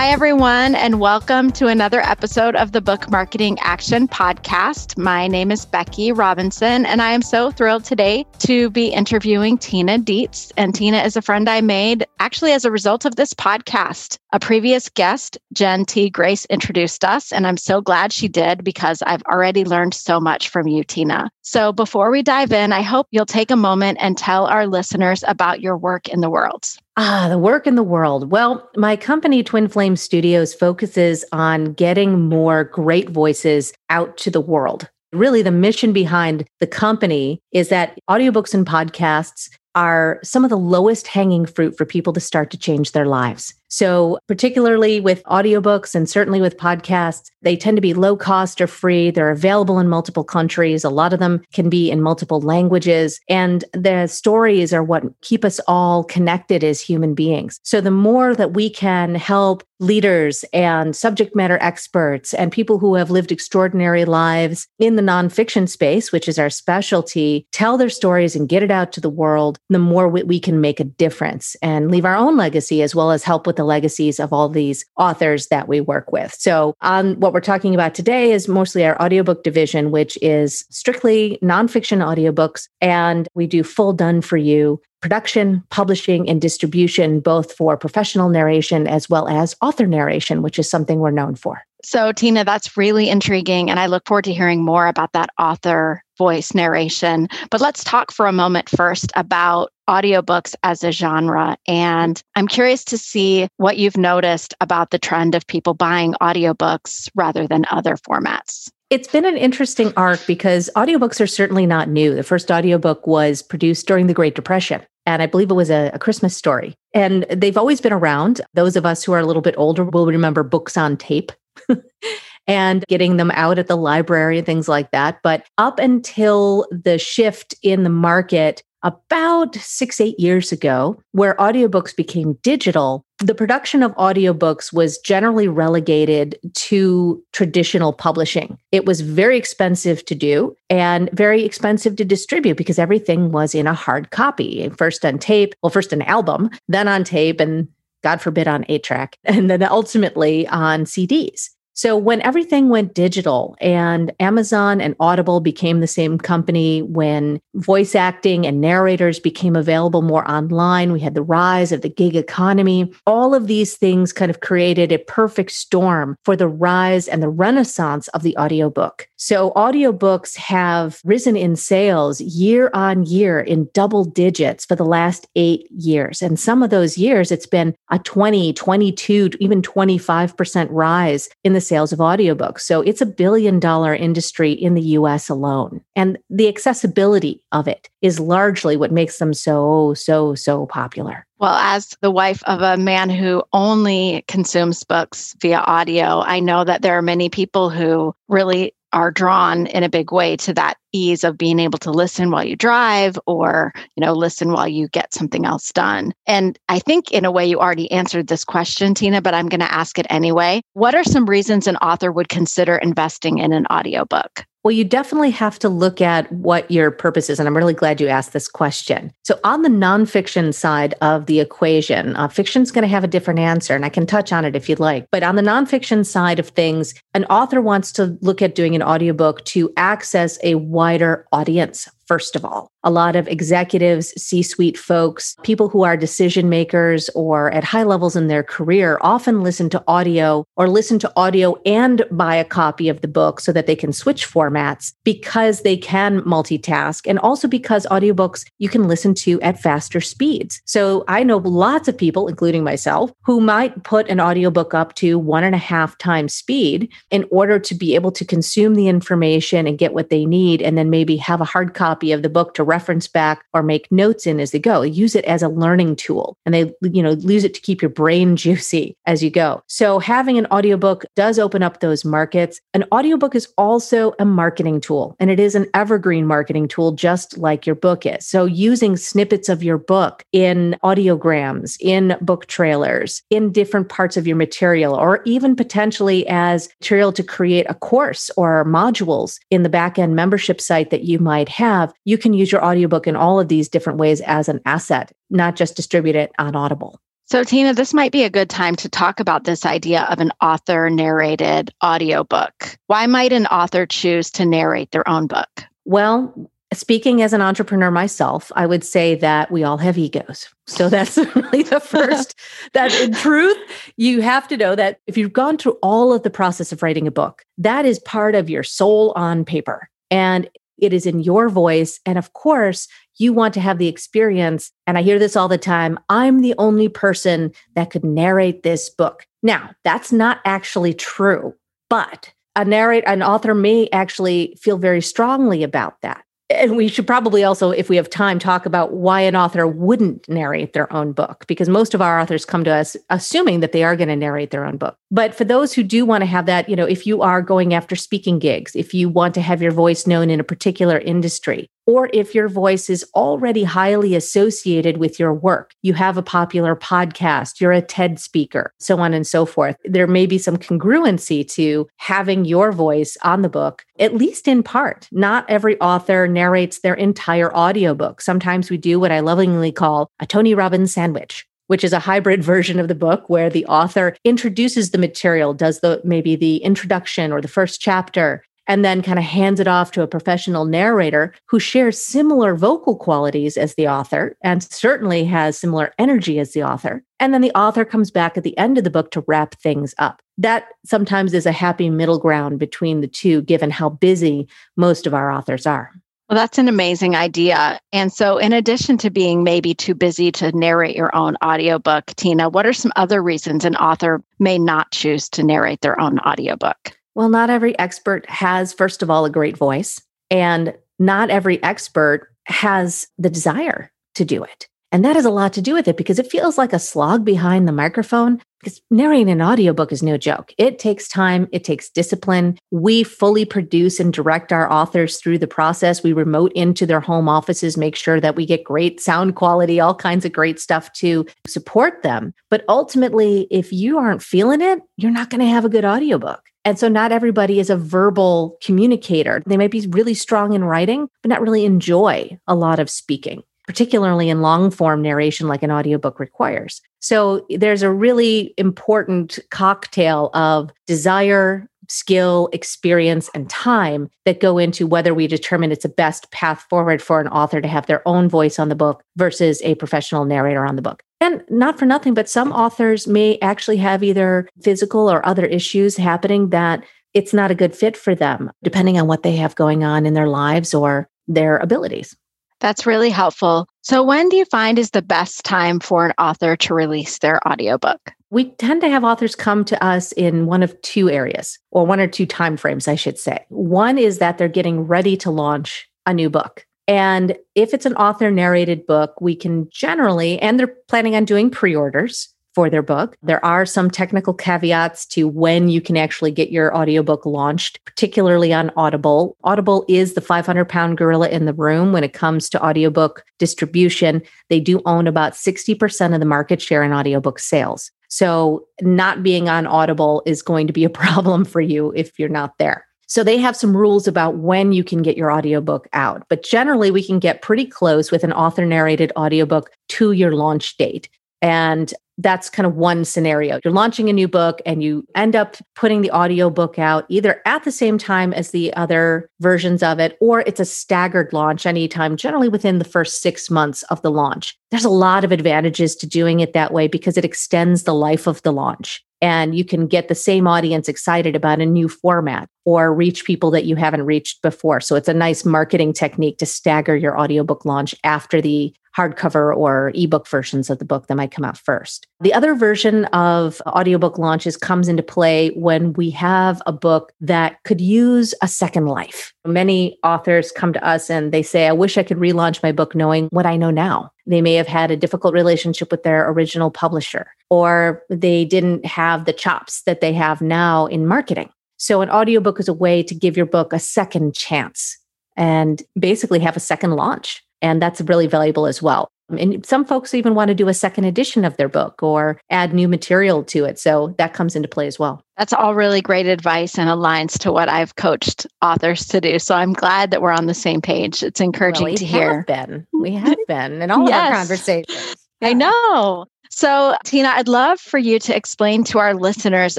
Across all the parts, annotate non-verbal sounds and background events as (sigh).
Hi, everyone, and welcome to another episode of the Book Marketing Action Podcast. My name is Becky Robinson, and I am so thrilled today to be interviewing Tina Dietz. And Tina is a friend I made actually as a result of this podcast. A previous guest, Jenn T. Grace, introduced us, and I'm so glad she did because I've already learned so much from you, Tina. So before we dive in, I hope you'll take a moment and tell our listeners about your work in the world. Ah, the work in the world. Well, my company, Twin Flames Studios, focuses on getting more great voices out to the world. Really, the mission behind the company is that audiobooks and podcasts are some of the lowest hanging fruit for people to start to change their lives. So, particularly with audiobooks and certainly with podcasts, they tend to be low cost or free. They're available in multiple countries. A lot of them can be in multiple languages. And the stories are what keep us all connected as human beings. So, the more that we can help leaders and subject matter experts and people who have lived extraordinary lives in the nonfiction space, which is our specialty, tell their stories and get it out to the world, the more we, can make a difference and leave our own legacy as well as help with the legacies of all these authors that we work with. So, um, what we're talking about today is mostly our audiobook division, which is strictly nonfiction audiobooks. And we do full done for you production, publishing, and distribution, both for professional narration as well as author narration, which is something we're known for. So, Tina, that's really intriguing. And I look forward to hearing more about that author voice narration. But let's talk for a moment first about audiobooks as a genre. And I'm curious to see what you've noticed about the trend of people buying audiobooks rather than other formats. It's been an interesting arc because audiobooks are certainly not new. The first audiobook was produced during the Great Depression. And I believe it was a, a, Christmas story. And they've always been around. Those of us who are a little bit older will remember books on tape. (laughs) and getting them out at the library and things like that. But up until the shift in the market about six, eight years ago, where audiobooks became digital, the production of audiobooks was generally relegated to traditional publishing. It was very expensive to do and very expensive to distribute because everything was in a hard copy, first on tape, well, first an album, then on tape, and God forbid on eight track, (laughs) and then ultimately on CDs. So when everything went digital and Amazon and Audible became the same company, when voice acting and narrators became available more online, we had the rise of the gig economy. All of these things kind of created a perfect storm for the rise and the renaissance of the audiobook. So audiobooks have risen in sales year on year in double digits for the last eight years. And some of those years, it's been a 20, 22, even 25% rise in the sales of audiobooks. So it's a billion dollar industry in the US alone. And the accessibility of it is largely what makes them so, so, so popular. Well, as the wife of a man who only consumes books via audio, I know that there are many people who really are drawn in a big way to that ease of being able to listen while you drive or you know listen while you get something else done. And i think in a way you already answered this question tina but i'm going to ask it anyway. What are some reasons an author would consider investing in an audiobook well, you definitely have to look at what your purpose is. And I'm really glad you asked this question. So, on the nonfiction side of the equation, uh, fiction's going to have a different answer, and I can touch on it if you'd like. But on the nonfiction side of things, an author wants to look at doing an audiobook to access a wider audience first of all. A lot of executives, C suite folks, people who are decision makers or at high levels in their career often listen to audio or listen to audio and buy a copy of the book so that they can switch formats because they can multitask and also because audiobooks you can listen to at faster speeds. So I know lots of people, including myself, who might put an audiobook up to one and a half times speed in order to be able to consume the information and get what they need and then maybe have a hard copy copy of the book to reference back or make notes in as they go. Use it as a learning tool and they, you know, use it to keep your brain (laughs) juicy as you go. So having an audiobook does open up those markets. An audiobook is also a marketing tool and it is an evergreen marketing tool, just like your book is. So using snippets of your book in audiograms, in book trailers, in different parts of your material, or even potentially as material to create a course or modules in the back end membership site that you might have, you can use your audiobook in all of these different ways as an asset, not just distribute it on Audible. So, Tina, this might be a good time to talk about this idea of an author narrated audiobook. Why might an author choose to narrate their own book? Well, speaking as an entrepreneur myself, I would say that we all have egos. So that's (laughs) really the first (laughs) that in truth, you have to know that if you've gone through all of the process of writing a book, that is part of your soul on paper. And it is in your voice. And of course, you want to have the experience. And I hear this all the time I'm the only person that could narrate this book. Now, that's not actually true, but a narrate an author may actually feel very strongly about that and we should probably also, if we have time, talk about why an author wouldn't narrate their own book, because most of our authors come to us assuming that they are going to narrate their own book. But for those who do want to have that, you know, if you are going after speaking gigs, if you want to have your voice known in a particular industry, or if your voice is already highly associated with your work, you have a popular podcast, you're a TED speaker, so on and so forth. There may be some congruency to having your voice on the book, at least in part. Not every author narrates their entire audiobook. Sometimes we do what I lovingly call a Tony Robbins sandwich which is a hybrid (laughs) version of the book where the author introduces the material, does the maybe the introduction or the first chapter, and then kind of hands it off to a professional narrator who shares similar vocal qualities as the author and certainly has similar energy as the author. And then the author comes back at the end of the book to wrap things up. That sometimes is a happy middle ground between the two, given how busy most of our authors are. Well, that's an amazing idea. And so, in addition to being maybe too busy to narrate your own audiobook, Tina, what are some other reasons an author may not choose to narrate their own audiobook? Well, not every expert has, first of all, a great voice, and not every expert has the desire to do it. And that has a lot to do with it because it feels like a slog behind the microphone. Because narrating an audiobook is no joke. It takes time, it takes discipline. We fully produce and direct our authors through the process. We remote into their home offices, make sure that we get great sound quality, all kinds of great stuff to support them. But ultimately, if you aren't feeling it, you're not going to have a good audiobook. And so, not everybody is a verbal communicator. They might be really strong in writing, but not really enjoy a lot of speaking particularly in long form narration like an audiobook requires. So there's a really important cocktail of desire, skill, experience, and time that go into whether we determine it's a best path forward for an author to have their own voice on the book versus a professional narrator on the book. And not for nothing, but some authors may actually have either physical or other issues happening that it's not a good fit for them, depending on what they have going on in their lives or their abilities. That's really helpful. So, when do you find is the best time for an author to release their audiobook? We tend to have authors come to us in one of two areas, or one or two timeframes, I should say. One is that they're getting ready to launch a new book. And if it's an author narrated book, we can generally, and they're planning on doing pre orders, for their book. There are some technical caveats to when you can actually get your audiobook launched, particularly on Audible. Audible is the 500 pound gorilla in the room when it comes to audiobook distribution. They do own about 60% of the market share in audiobook sales. So, not being on Audible is going to be a (laughs) problem for you if you're not there. So they have some rules about when you can get your audiobook out. But generally, we can get pretty close with an author narrated audiobook to your launch date. And that's kind of one scenario. You're launching a new book and you end up putting the audio book out either at the same time as the other versions of it, or it's a staggered launch anytime, generally within the first six months of the launch. There's a lot of advantages to doing it that way because it extends the life of the launch and you can get the same audience excited about a new format or reach people that you haven't reached before. So it's a nice marketing technique to stagger your audiobook launch after the hardcover or ebook versions of the book that might come out first. The other version of audiobook launches comes into play when we have a book that could use a second life. Many authors come to us and they say, I wish I could relaunch my book knowing what I know now. They may have had a difficult relationship with their original publisher, or they didn't have the chops that they have now in marketing. So, an audiobook is a way to give your book a second chance and basically have a second launch. And that's really valuable as well. And some folks even want to do a second edition of their book or add new material to it. So that comes into play as well. That's all really great advice and aligns to what I've coached authors to do. So I'm glad that we're on the same page. It's encouraging well, to hear. Been. We have been in all yes. of our conversations. Yeah. I know. So, Tina, I'd love for you to explain to our listeners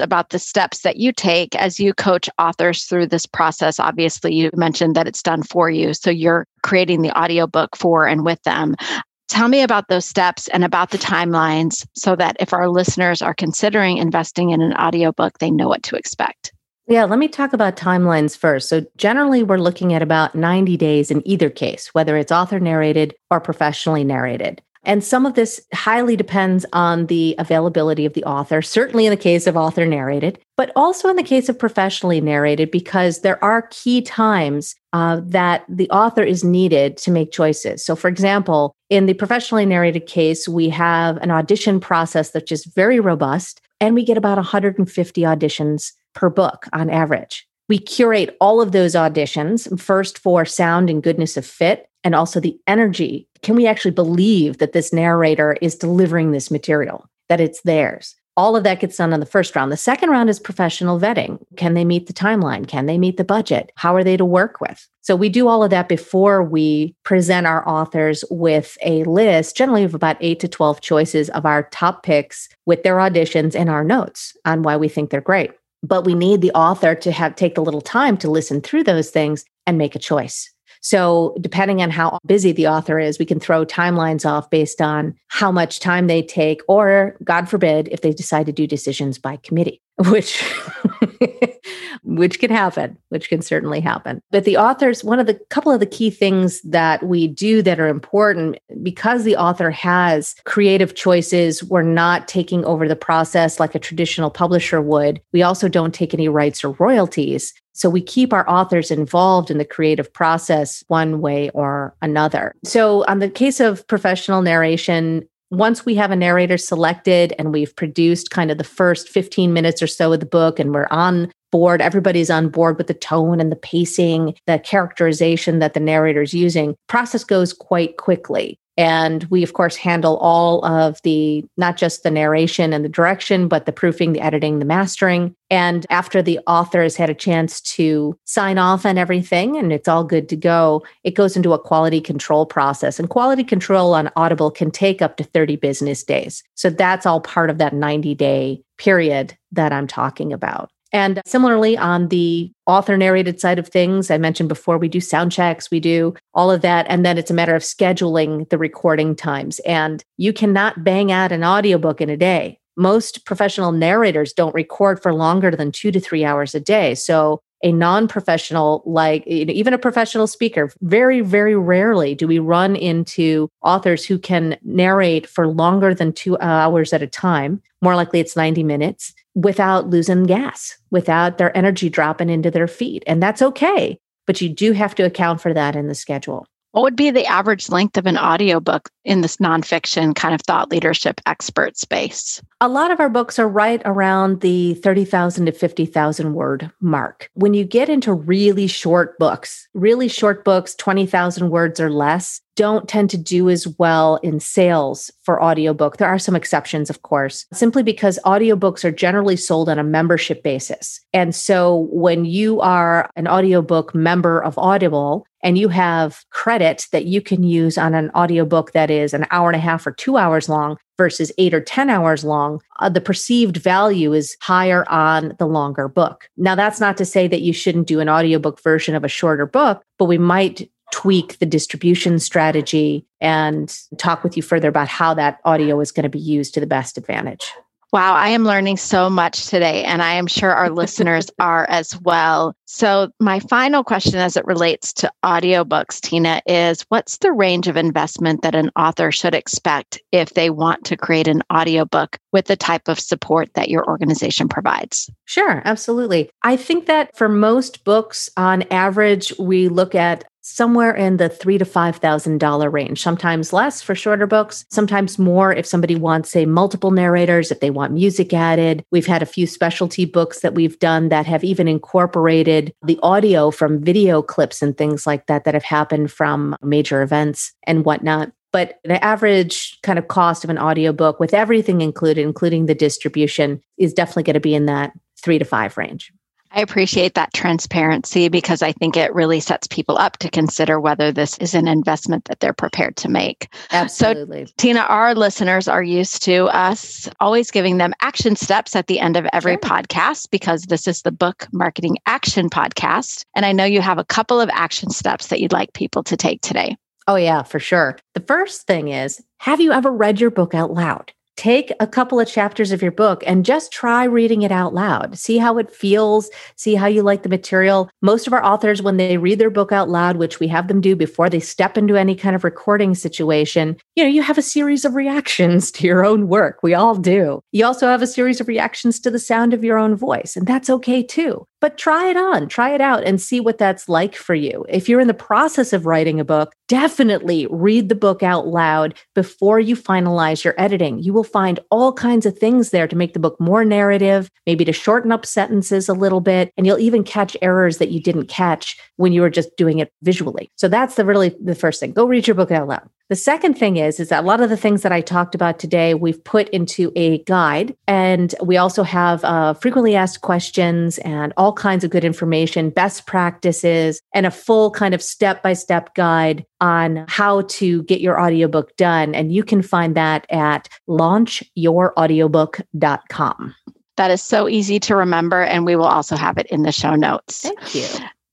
about the steps that you take as you coach authors through this process. Obviously, you mentioned that it's done for you. So, you're creating the audiobook for and with them. Tell me about those steps and about the timelines so that if our listeners are considering investing in an audiobook, they know what to expect. Yeah, let me talk about timelines first. So, generally, we're looking at about 90 days in either case, whether it's author narrated or professionally narrated. And some of this highly depends on the availability of the author, certainly in the case of author narrated, but also in the case of professionally narrated, because there are key times uh, that the author is needed to make choices. So, for example, in the professionally narrated case, we have an audition process that's just very robust, and we get about 150 auditions per book on average. We curate all of those auditions first for sound and goodness of fit, and also the energy. Can we actually believe that this narrator is delivering this material, that it's theirs? All of that gets done on the first round. The second round is professional vetting. Can they meet the timeline? Can they meet the budget? How are they to work with? So we do all of that before we present our authors with a list, generally of about eight to 12 choices of our top picks with their auditions and our notes on why we think they're great. But we need the author to have take a little time to listen through those things and make a choice. So, depending on how busy the author is, we can throw timelines off based on how much time they take, or God forbid, if they decide to do decisions by committee, (laughs) which which can happen, which can certainly happen. But the authors, one of the couple of the key things that we do that are important because the author has creative choices, we're not taking over the process like a traditional publisher would. We also don't take any rights or royalties. So we keep our authors involved in the creative process one way or another. So, on the case of professional narration, once we have a narrator selected and we've produced kind of the first 15 minutes or so of the book and we're on board, everybody's on board with the tone and the pacing, the characterization that the narrator is using, process goes quite quickly. And we, of course, handle all of the not just the narration and the direction, but the proofing, the editing, the mastering. And after the author has had a chance to sign off on everything and it's all good to go, it goes into a quality control process. And quality control on Audible can take up to 30 business days. So that's all part of that 90 day period that I'm talking about. And similarly, on the author narrated side of things, I mentioned before, we do sound checks, we do all of that. And then it's a matter of scheduling the recording times. And you cannot bang out an audiobook in a day. Most professional narrators don't record for longer than two to three hours a day. So a non-professional like even a professional speaker very very rarely do we run into authors who can narrate for longer than 2 uh, hours at a time more likely it's 90 minutes without losing gas, without their energy dropping into their feet. And that's okay. But you do have to account for that in the schedule. What would be the average length of an audiobook in this nonfiction kind of thought leadership expert space? A lot of our books are right around the 30,000 to 50,000 word mark. When you get into really short books, really short books, 20,000 words or less, don't tend to do as well in sales for audiobook. There are some exceptions, of course, simply because audiobooks are generally sold on a membership basis. And so when you are an audiobook member of Audible and you have credit that you can use on an audiobook that is an hour and a half or two hours long versus eight or 10 hours long, uh, the perceived value is higher on the longer book. Now, that's not to say that you shouldn't do an audiobook version of a shorter book, but we might tweak the distribution strategy and talk with you further about how that audio is going to be used to the best advantage. Wow, I am learning so much today, and I am sure our (laughs) listeners are as well. So, my final question as it relates to audiobooks, Tina, is what's the range of investment that an author should expect if they want to create an audiobook with the type of support that your organization provides? Sure, absolutely. I think that for most books, on average, we look at somewhere in the three to five thousand dollar range sometimes less for shorter books sometimes more if somebody wants say multiple narrators if they want music added. We've had a few specialty books that we've done that have even incorporated the audio from video clips and things like that that have happened from major events and whatnot. But the average kind of cost of an audiobook with everything included including the distribution is definitely going to be in that three to five range I appreciate that transparency because I think it really sets people up to consider whether this is an investment that they're prepared to make. Absolutely. So, Tina, our listeners are used to us always giving them action steps at the end of every sure. podcast because this is the Book Marketing Action Podcast. And I know you have a couple of action steps that you'd like people to take today. Oh, yeah, for sure. The first thing is have you ever read your book out loud? Take a couple of chapters of your book and just try reading it out loud. See how it feels, see how you like the material. Most of our authors, when they read their book out loud, which we have them do before they step into any kind of recording situation, you know, you have a series of reactions (laughs) to your own work. We all do. You also have a series of reactions to the sound of your own voice, and that's okay too but try it on, try it out and see what that's like for you. If you're in the process of writing a book, definitely read the book out loud before you finalize your editing. You will find all kinds of things there to make the book more narrative, maybe to shorten up sentences a little bit, and you'll even catch errors that you didn't catch when you were just doing it visually. So that's the really the first thing. Go read your book out loud. The second thing is is that a lot of the things that I talked about today we've put into a guide, and we also have uh, frequently asked questions and all kinds of good information, best practices, and a full kind of step by step guide on how to get your audiobook done. And you can find that at launchyouraudiobook.com. That is so easy to remember, and we will also have it in the show notes. Thank you.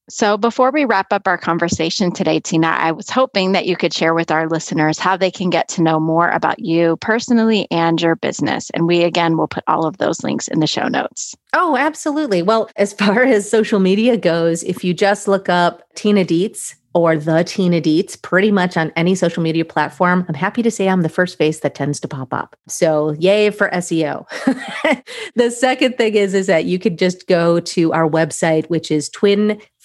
So, before we wrap up our conversation today, Tina, I was hoping that you could share with our listeners how they can get to know more about you personally and your business. And we, again, will put all of those links in the show notes. Oh, absolutely. Well, as far as social media goes, if you just look up Tina Dietz, or the Tina Dietz pretty much on any social media platform. I'm happy to say I'm the first face that tends to pop up. So yay for SEO. (laughs) the second thing is, is that you could just go to our website, which is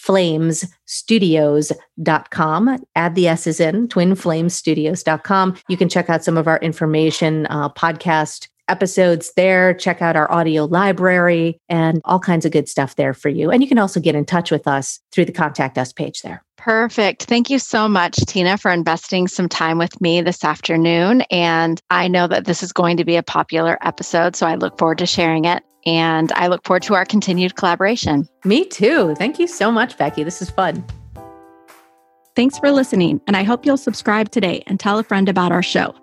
twinflamesstudios.com. Add the S's in, twinflamesstudios.com. You can check out some of our information, uh, podcast episodes there. Check out our audio library and all kinds of good stuff there for you. And you can also get in touch with us through the contact us page there. Perfect. Thank you so much, Tina, for investing some time with me this afternoon. And I know that this is going to be a popular episode, so I look forward to sharing it. And I look forward to our continued collaboration. Me too. Thank you so much, Becky. This is fun. Thanks for listening, and I hope you'll subscribe today and tell a friend about our show.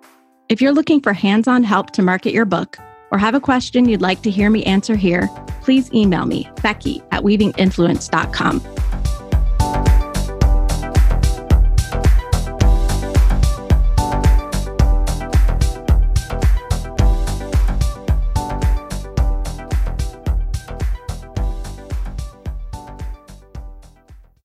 If you're looking for hands on help to market your book or have a question you'd like to hear me answer here, please email me, Becky at weavinginfluence.com.